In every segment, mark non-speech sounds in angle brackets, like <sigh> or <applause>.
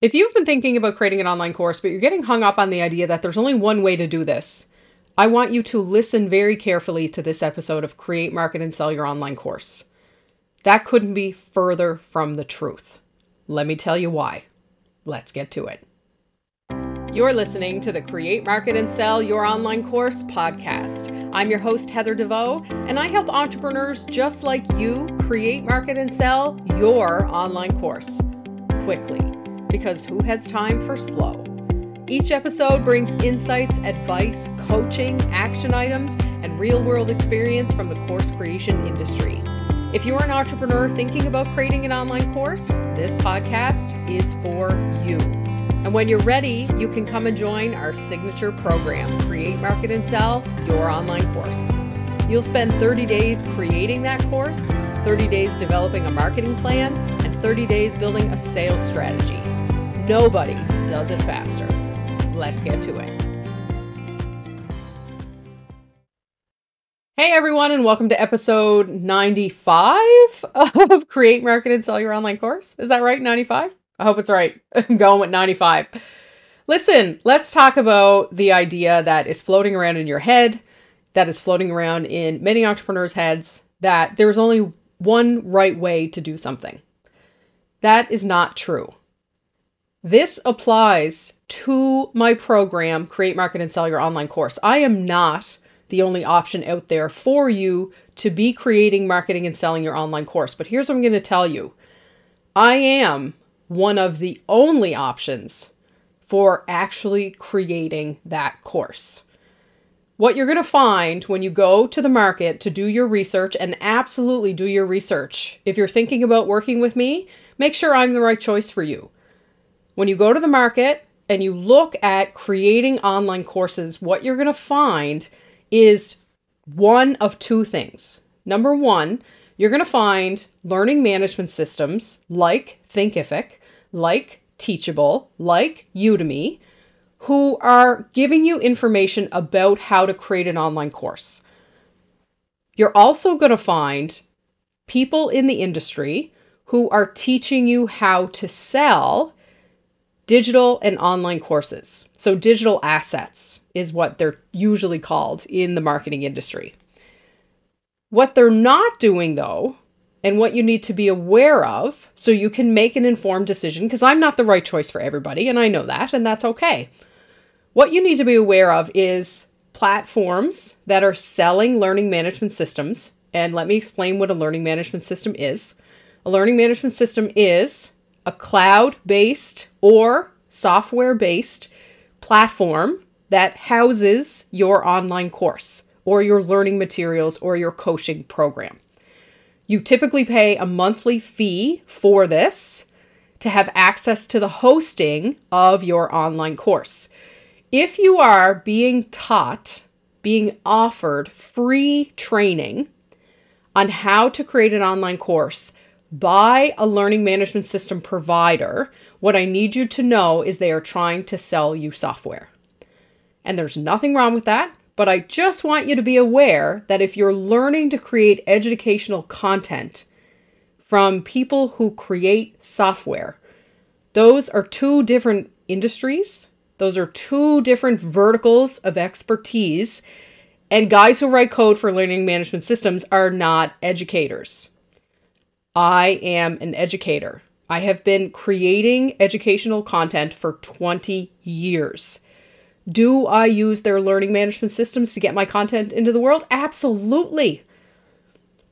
If you've been thinking about creating an online course, but you're getting hung up on the idea that there's only one way to do this, I want you to listen very carefully to this episode of Create, Market, and Sell Your Online Course. That couldn't be further from the truth. Let me tell you why. Let's get to it. You're listening to the Create, Market, and Sell Your Online Course podcast. I'm your host, Heather Deveau, and I help entrepreneurs just like you create, market, and sell your online course quickly because who has time for slow? Each episode brings insights, advice, coaching, action items, and real world experience from the course creation industry. If you're an entrepreneur thinking about creating an online course, this podcast is for you. And when you're ready, you can come and join our signature program, Create, Market, and Sell Your Online Course. You'll spend 30 days creating that course, 30 days developing a marketing plan, and 30 days building a sales strategy. Nobody does it faster. Let's get to it. Hey everyone, and welcome to episode 95 of Create, Market, and Sell Your Online Course. Is that right? 95? I hope it's right. <laughs> I'm going with 95. Listen, let's talk about the idea that is floating around in your head, that is floating around in many entrepreneurs' heads, that there's only one right way to do something. That is not true. This applies to my program, Create, Market, and Sell Your Online Course. I am not the only option out there for you to be creating, marketing, and selling your online course. But here's what I'm going to tell you I am one of the only options for actually creating that course. What you're going to find when you go to the market to do your research, and absolutely do your research. If you're thinking about working with me, make sure I'm the right choice for you. When you go to the market and you look at creating online courses, what you're going to find is one of two things. Number one, you're going to find learning management systems like Thinkific, like Teachable, like Udemy, who are giving you information about how to create an online course. You're also going to find people in the industry who are teaching you how to sell digital and online courses. So, digital assets is what they're usually called in the marketing industry. What they're not doing, though, and what you need to be aware of so you can make an informed decision, because I'm not the right choice for everybody, and I know that, and that's okay. What you need to be aware of is platforms that are selling learning management systems. And let me explain what a learning management system is. A learning management system is a cloud based or software based platform that houses your online course or your learning materials or your coaching program. You typically pay a monthly fee for this to have access to the hosting of your online course. If you are being taught, being offered free training on how to create an online course by a learning management system provider, what I need you to know is they are trying to sell you software. And there's nothing wrong with that, but I just want you to be aware that if you're learning to create educational content from people who create software, those are two different industries. Those are two different verticals of expertise. And guys who write code for learning management systems are not educators. I am an educator. I have been creating educational content for 20 years. Do I use their learning management systems to get my content into the world? Absolutely.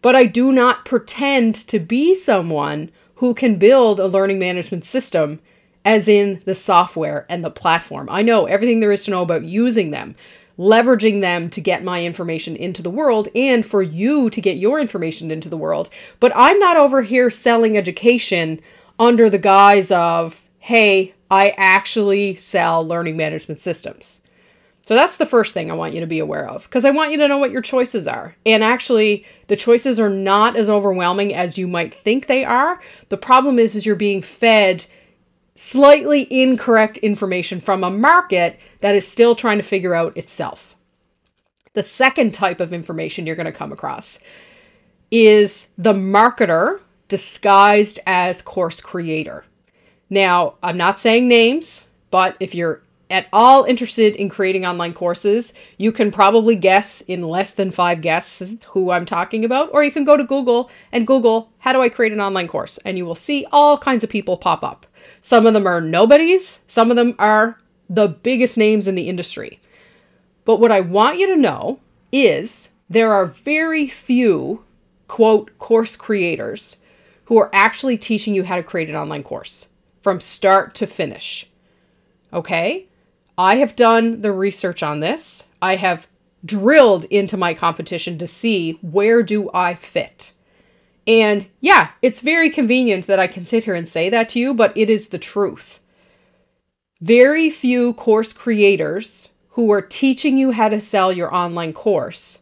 But I do not pretend to be someone who can build a learning management system, as in the software and the platform. I know everything there is to know about using them leveraging them to get my information into the world and for you to get your information into the world. But I'm not over here selling education under the guise of, hey, I actually sell learning management systems. So that's the first thing I want you to be aware of because I want you to know what your choices are. And actually, the choices are not as overwhelming as you might think they are. The problem is is you're being fed slightly incorrect information from a market that is still trying to figure out itself. The second type of information you're going to come across is the marketer disguised as course creator. Now, I'm not saying names, but if you're at all interested in creating online courses, you can probably guess in less than five guesses who I'm talking about, or you can go to Google and Google, How do I create an online course? And you will see all kinds of people pop up. Some of them are nobodies, some of them are the biggest names in the industry. But what I want you to know is there are very few, quote, course creators who are actually teaching you how to create an online course from start to finish. Okay? I have done the research on this. I have drilled into my competition to see where do I fit. And yeah, it's very convenient that I can sit here and say that to you, but it is the truth. Very few course creators who are teaching you how to sell your online course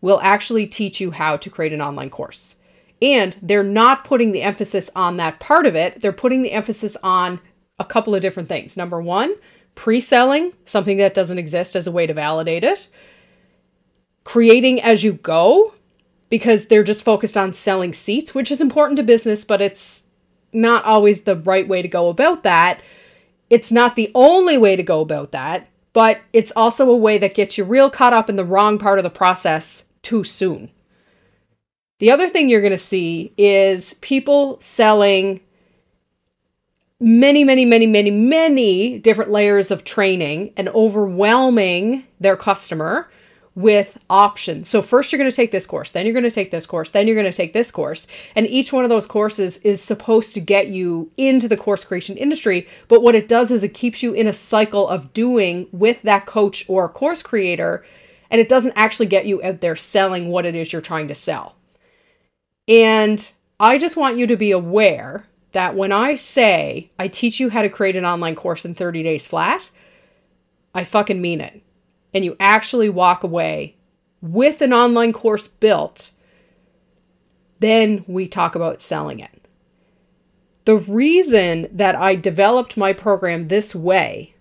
will actually teach you how to create an online course. And they're not putting the emphasis on that part of it, they're putting the emphasis on a couple of different things. Number one, pre selling, something that doesn't exist as a way to validate it, creating as you go, because they're just focused on selling seats, which is important to business, but it's not always the right way to go about that. It's not the only way to go about that, but it's also a way that gets you real caught up in the wrong part of the process too soon. The other thing you're going to see is people selling many, many, many, many, many different layers of training and overwhelming their customer with options. So, first you're going to take this course, then you're going to take this course, then you're going to take this course. And each one of those courses is supposed to get you into the course creation industry. But what it does is it keeps you in a cycle of doing with that coach or course creator, and it doesn't actually get you out there selling what it is you're trying to sell. And I just want you to be aware that when I say I teach you how to create an online course in 30 days flat, I fucking mean it. And you actually walk away with an online course built, then we talk about selling it. The reason that I developed my program this way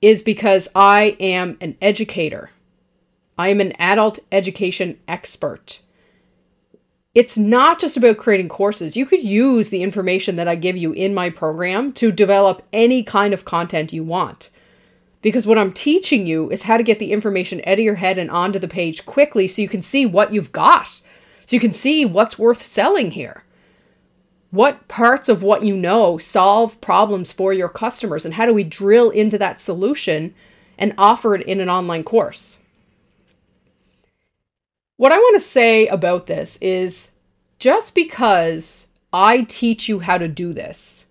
is because I am an educator. I am an adult education expert it's not just about creating courses. You could use the information that I give you in my program to develop any kind of content you want. Because what I'm teaching you is how to get the information out of your head and onto the page quickly so you can see what you've got. So you can see what's worth selling here. What parts of what you know solve problems for your customers, and how do we drill into that solution and offer it in an online course? What I want to say about this is just because I teach you how to do this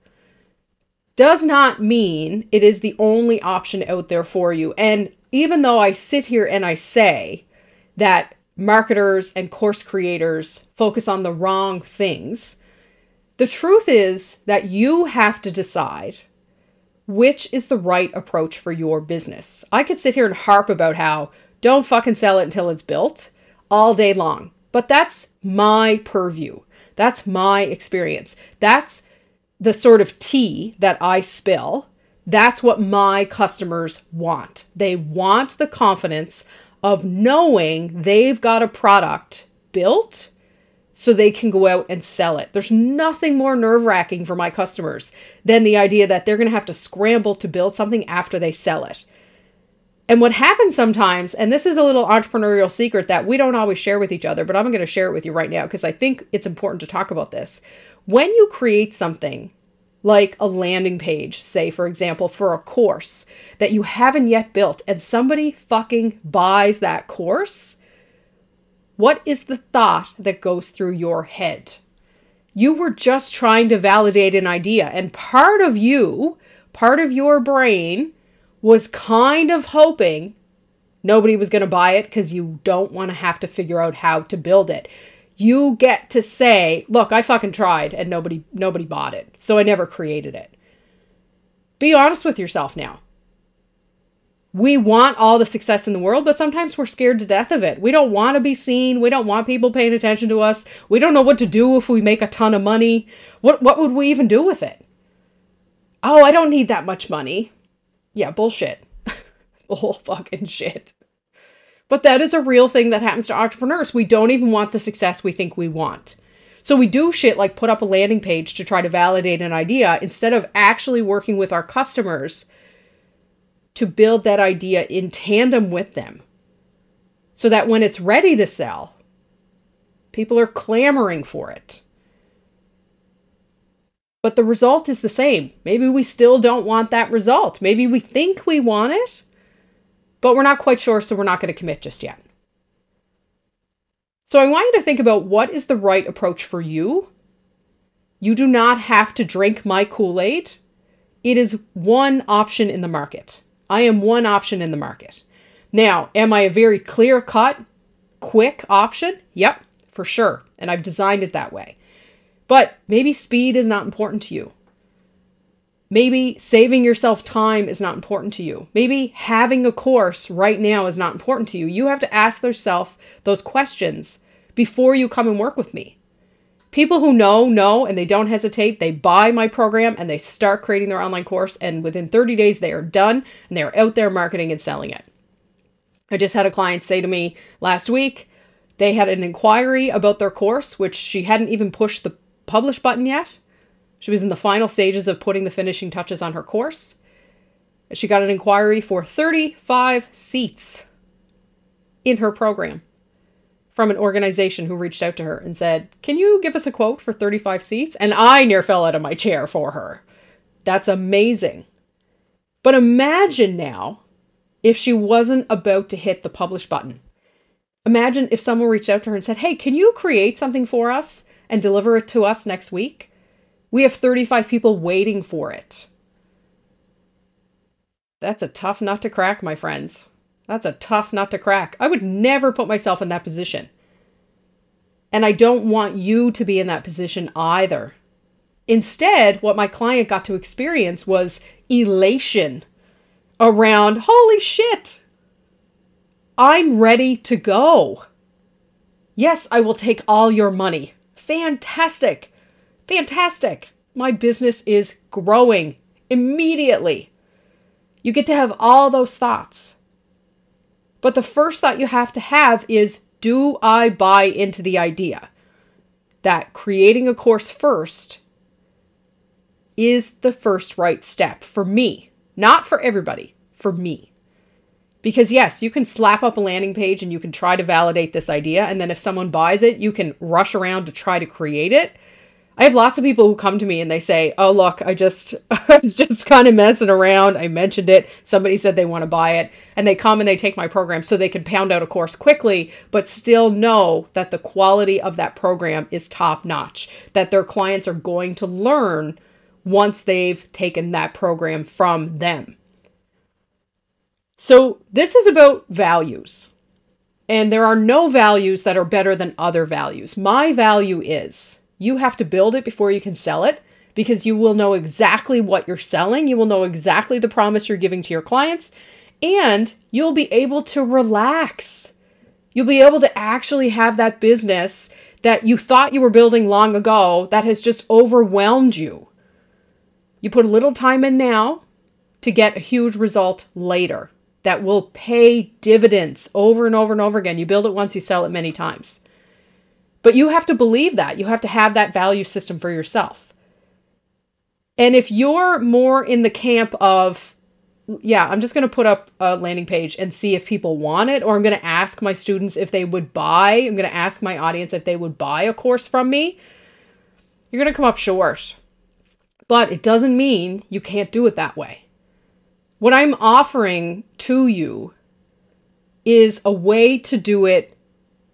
does not mean it is the only option out there for you. And even though I sit here and I say that marketers and course creators focus on the wrong things, the truth is that you have to decide which is the right approach for your business. I could sit here and harp about how don't fucking sell it until it's built all day long. But that's my purview. That's my experience. That's the sort of tea that I spill. That's what my customers want. They want the confidence of knowing they've got a product built so they can go out and sell it. There's nothing more nerve wracking for my customers than the idea that they're going to have to scramble to build something after they sell it. And what happens sometimes, and this is a little entrepreneurial secret that we don't always share with each other, but I'm going to share it with you right now because I think it's important to talk about this. When you create something like a landing page, say, for example, for a course that you haven't yet built, and somebody fucking buys that course, what is the thought that goes through your head? You were just trying to validate an idea, and part of you, part of your brain, was kind of hoping nobody was going to buy it because you don't want to have to figure out how to build it. You get to say, "Look, I fucking tried and nobody nobody bought it. So I never created it." Be honest with yourself now. We want all the success in the world, but sometimes we're scared to death of it. We don't want to be seen. We don't want people paying attention to us. We don't know what to do if we make a ton of money. What what would we even do with it? Oh, I don't need that much money. Yeah, bullshit. <laughs> Bull fucking shit. But that is a real thing that happens to entrepreneurs. We don't even want the success we think we want. So we do shit like put up a landing page to try to validate an idea instead of actually working with our customers to build that idea in tandem with them. So that when it's ready to sell, people are clamoring for it. But the result is the same. Maybe we still don't want that result. Maybe we think we want it, but we're not quite sure, so we're not going to commit just yet. So I want you to think about what is the right approach for you. You do not have to drink my Kool Aid. It is one option in the market. I am one option in the market. Now, am I a very clear cut, quick option? Yep, for sure. And I've designed it that way. But maybe speed is not important to you. Maybe saving yourself time is not important to you. Maybe having a course right now is not important to you. You have to ask yourself those questions before you come and work with me. People who know, know, and they don't hesitate. They buy my program and they start creating their online course. And within 30 days, they are done and they are out there marketing and selling it. I just had a client say to me last week they had an inquiry about their course, which she hadn't even pushed the publish button yet. She was in the final stages of putting the finishing touches on her course. She got an inquiry for 35 seats in her program from an organization who reached out to her and said, Can you give us a quote for 35 seats? And I near fell out of my chair for her. That's amazing. But imagine now if she wasn't about to hit the publish button. Imagine if someone reached out to her and said, Hey, can you create something for us and deliver it to us next week? We have 35 people waiting for it. That's a tough nut to crack, my friends. That's a tough nut to crack. I would never put myself in that position. And I don't want you to be in that position either. Instead, what my client got to experience was elation around holy shit, I'm ready to go. Yes, I will take all your money. Fantastic. Fantastic. My business is growing immediately. You get to have all those thoughts. But the first thought you have to have is do I buy into the idea that creating a course first is the first right step for me, not for everybody, for me. Because yes, you can slap up a landing page and you can try to validate this idea. And then if someone buys it, you can rush around to try to create it. I have lots of people who come to me and they say, "Oh, look, I just <laughs> I was just kind of messing around. I mentioned it. Somebody said they want to buy it." And they come and they take my program so they can pound out a course quickly, but still know that the quality of that program is top notch, that their clients are going to learn once they've taken that program from them. So, this is about values. And there are no values that are better than other values. My value is you have to build it before you can sell it because you will know exactly what you're selling. You will know exactly the promise you're giving to your clients, and you'll be able to relax. You'll be able to actually have that business that you thought you were building long ago that has just overwhelmed you. You put a little time in now to get a huge result later that will pay dividends over and over and over again. You build it once, you sell it many times. But you have to believe that. You have to have that value system for yourself. And if you're more in the camp of, yeah, I'm just going to put up a landing page and see if people want it, or I'm going to ask my students if they would buy, I'm going to ask my audience if they would buy a course from me, you're going to come up short. But it doesn't mean you can't do it that way. What I'm offering to you is a way to do it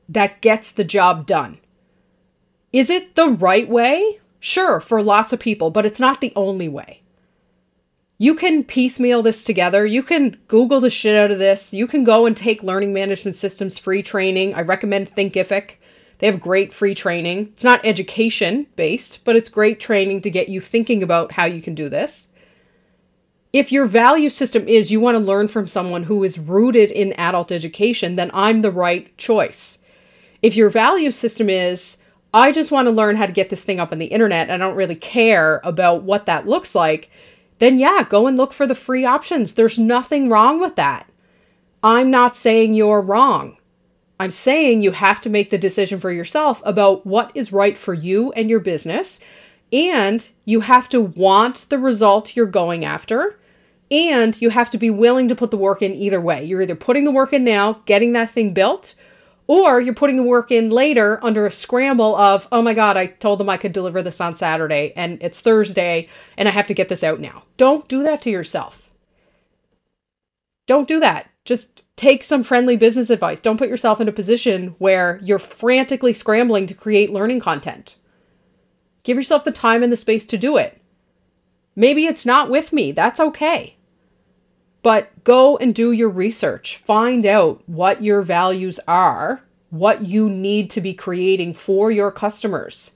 that gets the job done. Is it the right way? Sure, for lots of people, but it's not the only way. You can piecemeal this together. You can Google the shit out of this. You can go and take Learning Management Systems free training. I recommend Thinkific. They have great free training. It's not education based, but it's great training to get you thinking about how you can do this if your value system is you want to learn from someone who is rooted in adult education, then I'm the right choice. If your value system is, I just want to learn how to get this thing up on the internet, I don't really care about what that looks like, then yeah, go and look for the free options. There's nothing wrong with that. I'm not saying you're wrong. I'm saying you have to make the decision for yourself about what is right for you and your business. And you have to want the result you're going after. And you have to be willing to put the work in either way. You're either putting the work in now, getting that thing built, or you're putting the work in later under a scramble of, oh my God, I told them I could deliver this on Saturday and it's Thursday and I have to get this out now. Don't do that to yourself. Don't do that. Just take some friendly business advice. Don't put yourself in a position where you're frantically scrambling to create learning content. Give yourself the time and the space to do it. Maybe it's not with me. That's okay. But go and do your research. Find out what your values are, what you need to be creating for your customers.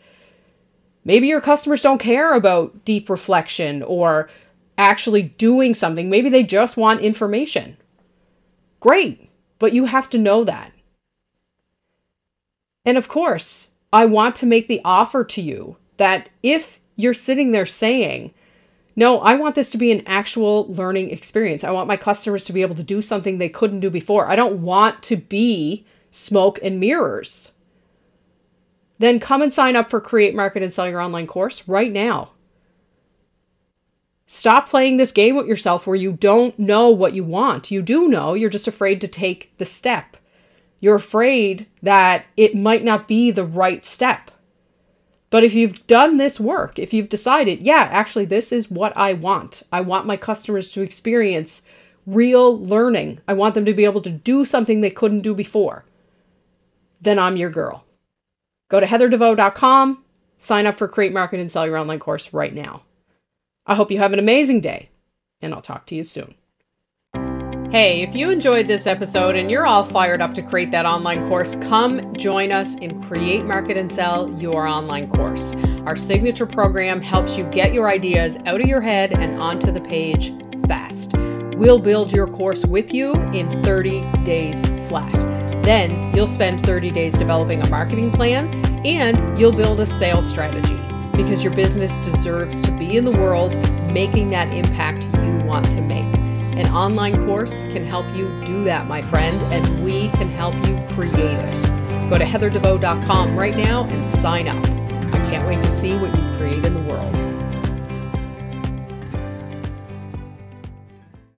Maybe your customers don't care about deep reflection or actually doing something. Maybe they just want information. Great, but you have to know that. And of course, I want to make the offer to you that if you're sitting there saying, no, I want this to be an actual learning experience. I want my customers to be able to do something they couldn't do before. I don't want to be smoke and mirrors. Then come and sign up for Create, Market, and Sell Your Online course right now. Stop playing this game with yourself where you don't know what you want. You do know, you're just afraid to take the step. You're afraid that it might not be the right step. But if you've done this work, if you've decided, yeah, actually, this is what I want, I want my customers to experience real learning, I want them to be able to do something they couldn't do before, then I'm your girl. Go to heatherdeveau.com, sign up for Create Market and Sell Your Online course right now. I hope you have an amazing day, and I'll talk to you soon. Hey, if you enjoyed this episode and you're all fired up to create that online course, come join us in Create, Market, and Sell Your Online Course. Our signature program helps you get your ideas out of your head and onto the page fast. We'll build your course with you in 30 days flat. Then you'll spend 30 days developing a marketing plan and you'll build a sales strategy because your business deserves to be in the world making that impact you want to make. An online course can help you do that, my friend, and we can help you create it. Go to heatherdeveau.com right now and sign up. I can't wait to see what you create in the world.